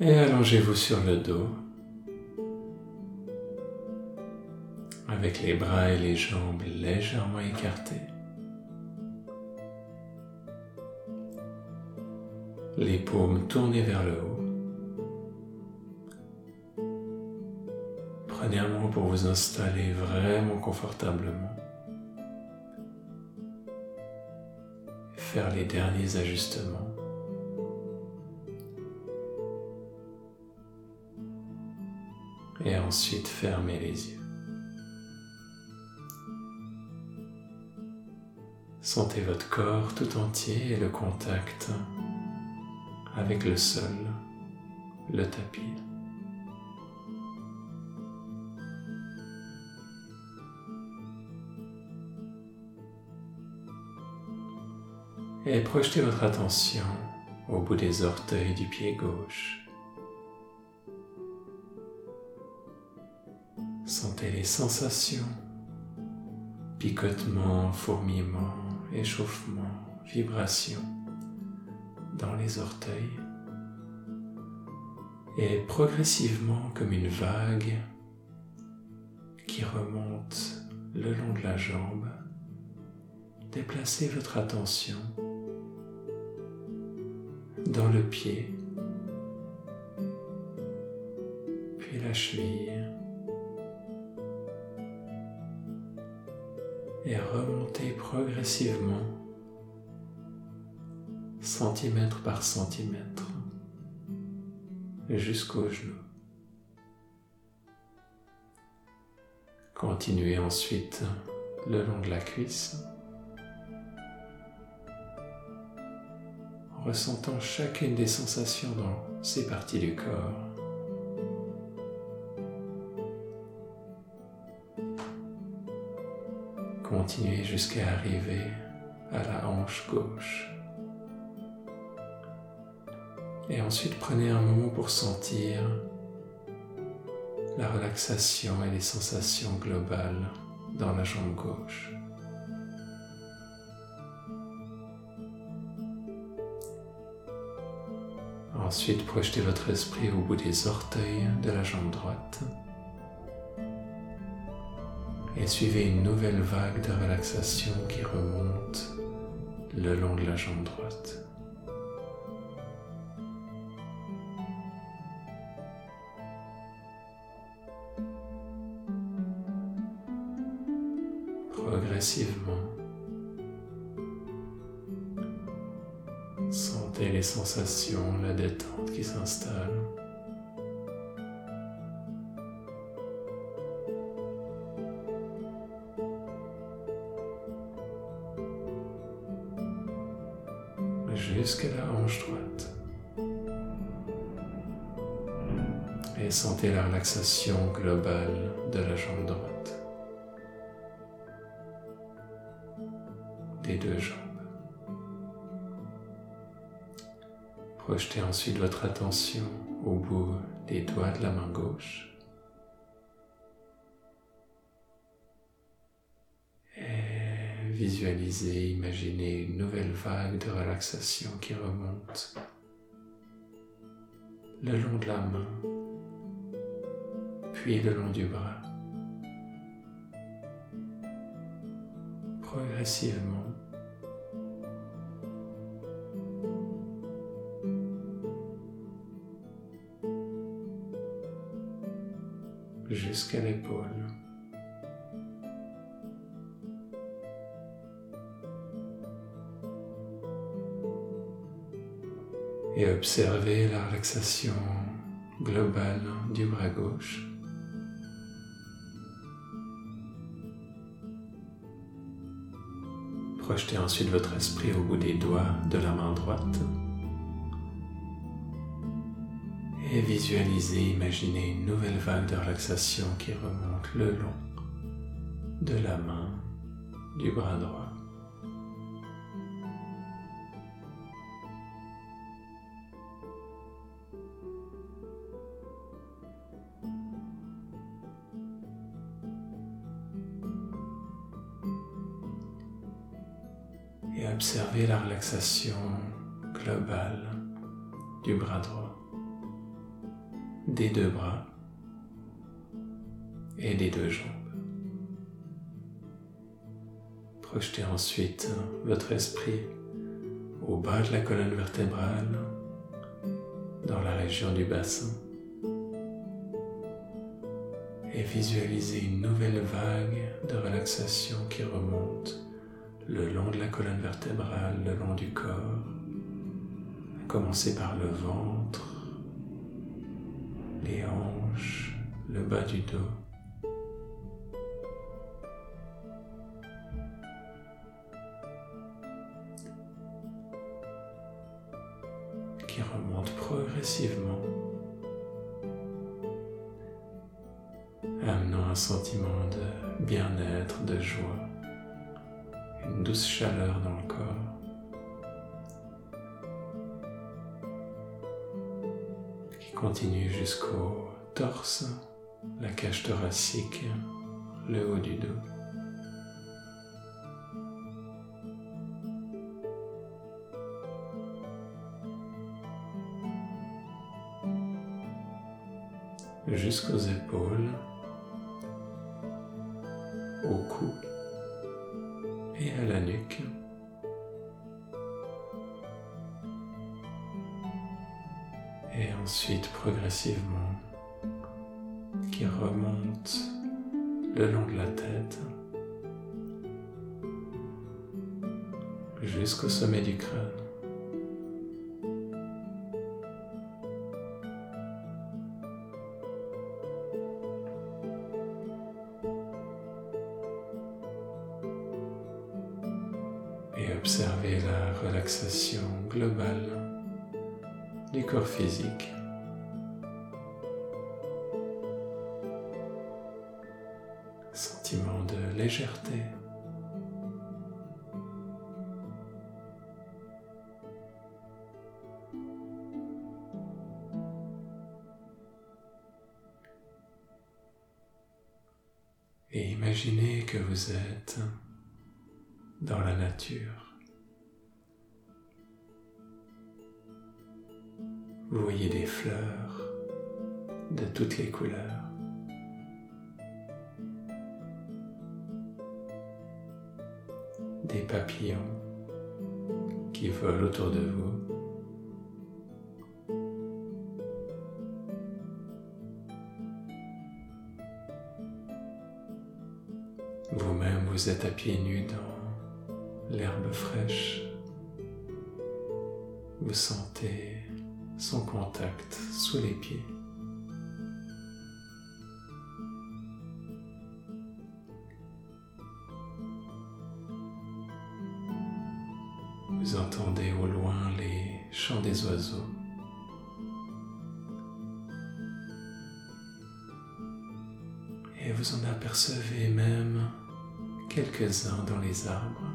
Et allongez-vous sur le dos avec les bras et les jambes légèrement écartés. Les paumes tournées vers le haut. Prenez un moment pour vous installer vraiment confortablement. Faire les derniers ajustements. Et ensuite fermez les yeux. Sentez votre corps tout entier et le contact avec le sol, le tapis. Et projetez votre attention au bout des orteils du pied gauche. Sentez les sensations, picotement, fourmillement, échauffement, vibration dans les orteils. Et progressivement comme une vague qui remonte le long de la jambe, déplacez votre attention dans le pied, puis la cheville, et remontez progressivement, centimètre par centimètre, jusqu'au genou. Continuez ensuite le long de la cuisse, ressentant chacune des sensations dans ces parties du corps. Continuez jusqu'à arriver à la hanche gauche. Et ensuite prenez un moment pour sentir la relaxation et les sensations globales dans la jambe gauche. Ensuite, projetez votre esprit au bout des orteils de la jambe droite et suivez une nouvelle vague de relaxation qui remonte le long de la jambe droite. Progressivement, sentez les sensations, la détente qui s'installe. Et sentez la relaxation globale de la jambe droite, des deux jambes. Projetez ensuite votre attention au bout des doigts de la main gauche. visualisez, imaginez une nouvelle vague de relaxation qui remonte le long de la main, puis le long du bras. Progressivement, jusqu'à l'épaule. et observez la relaxation globale du bras gauche. Projetez ensuite votre esprit au bout des doigts de la main droite et visualisez, imaginez une nouvelle vague de relaxation qui remonte le long de la main du bras droit. Observez la relaxation globale du bras droit. des deux bras et des deux jambes. Projetez ensuite votre esprit au bas de la colonne vertébrale, dans la région du bassin, et visualisez une nouvelle vague de relaxation qui remonte le long de la colonne vertébrale, le long du corps, commencer par le ventre, les hanches, le bas du dos. qui remonte progressivement, amenant un sentiment de bien-être, de joie, douce chaleur dans le corps. continue jusqu'au torse, la cage thoracique, le haut du dos. jusqu'aux épaules, au cou à la nuque. Et ensuite progressivement qui remonte le long de la tête jusqu'au sommet du crâne. Sentiment de légèreté. Et imaginez que vous êtes dans la nature. Vous voyez des fleurs de toutes les couleurs. Des papillons qui volent autour de vous. Vous-même, vous êtes à pieds nus dans l'herbe fraîche. Vous sentez son contact sous les pieds. Vous entendez au loin les chants des oiseaux. Et vous en apercevez même quelques-uns dans les arbres.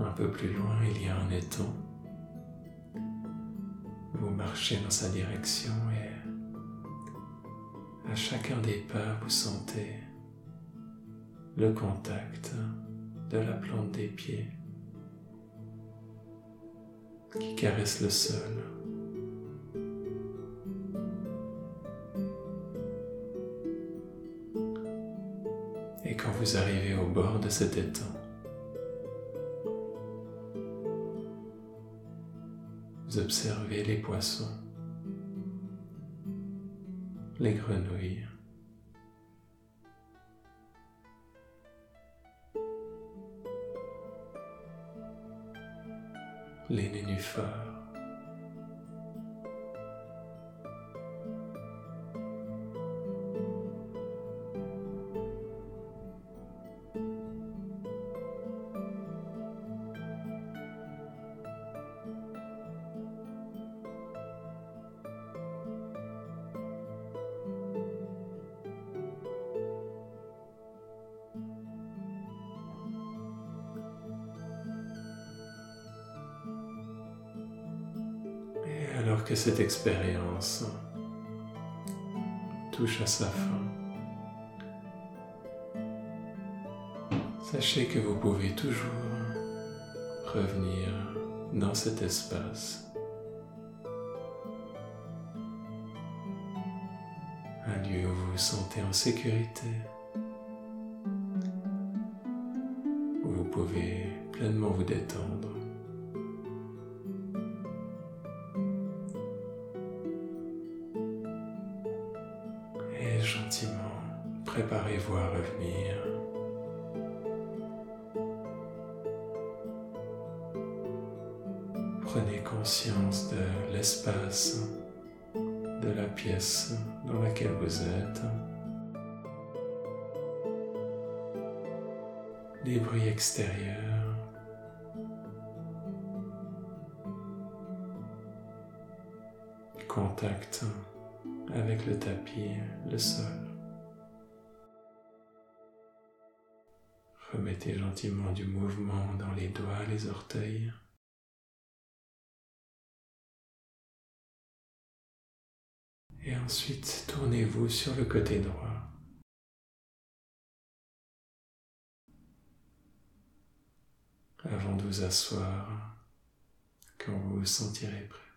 Un peu plus loin, il y a un étang. Vous marchez dans sa direction et à chacun des pas, vous sentez le contact de la plante des pieds qui caresse le sol. Et quand vous arrivez au bord de cet étang, Observez les poissons, les grenouilles, les nénuphars. Cette expérience touche à sa fin, Sachez que vous pouvez toujours revenir dans cet espace. Un lieu où vous vous sentez en sécurité. Où vous pouvez pleinement vous détendre. Préparez-vous à revenir Prenez conscience de l'espace, de la pièce dans laquelle vous êtes, des bruits extérieurs. Contact avec le tapis, le sol. Remettez gentiment du mouvement dans les doigts, les orteils. et ensuite tournez-vous sur le côté droit. Avant de vous asseoir, quand vous vous sentirez prêt.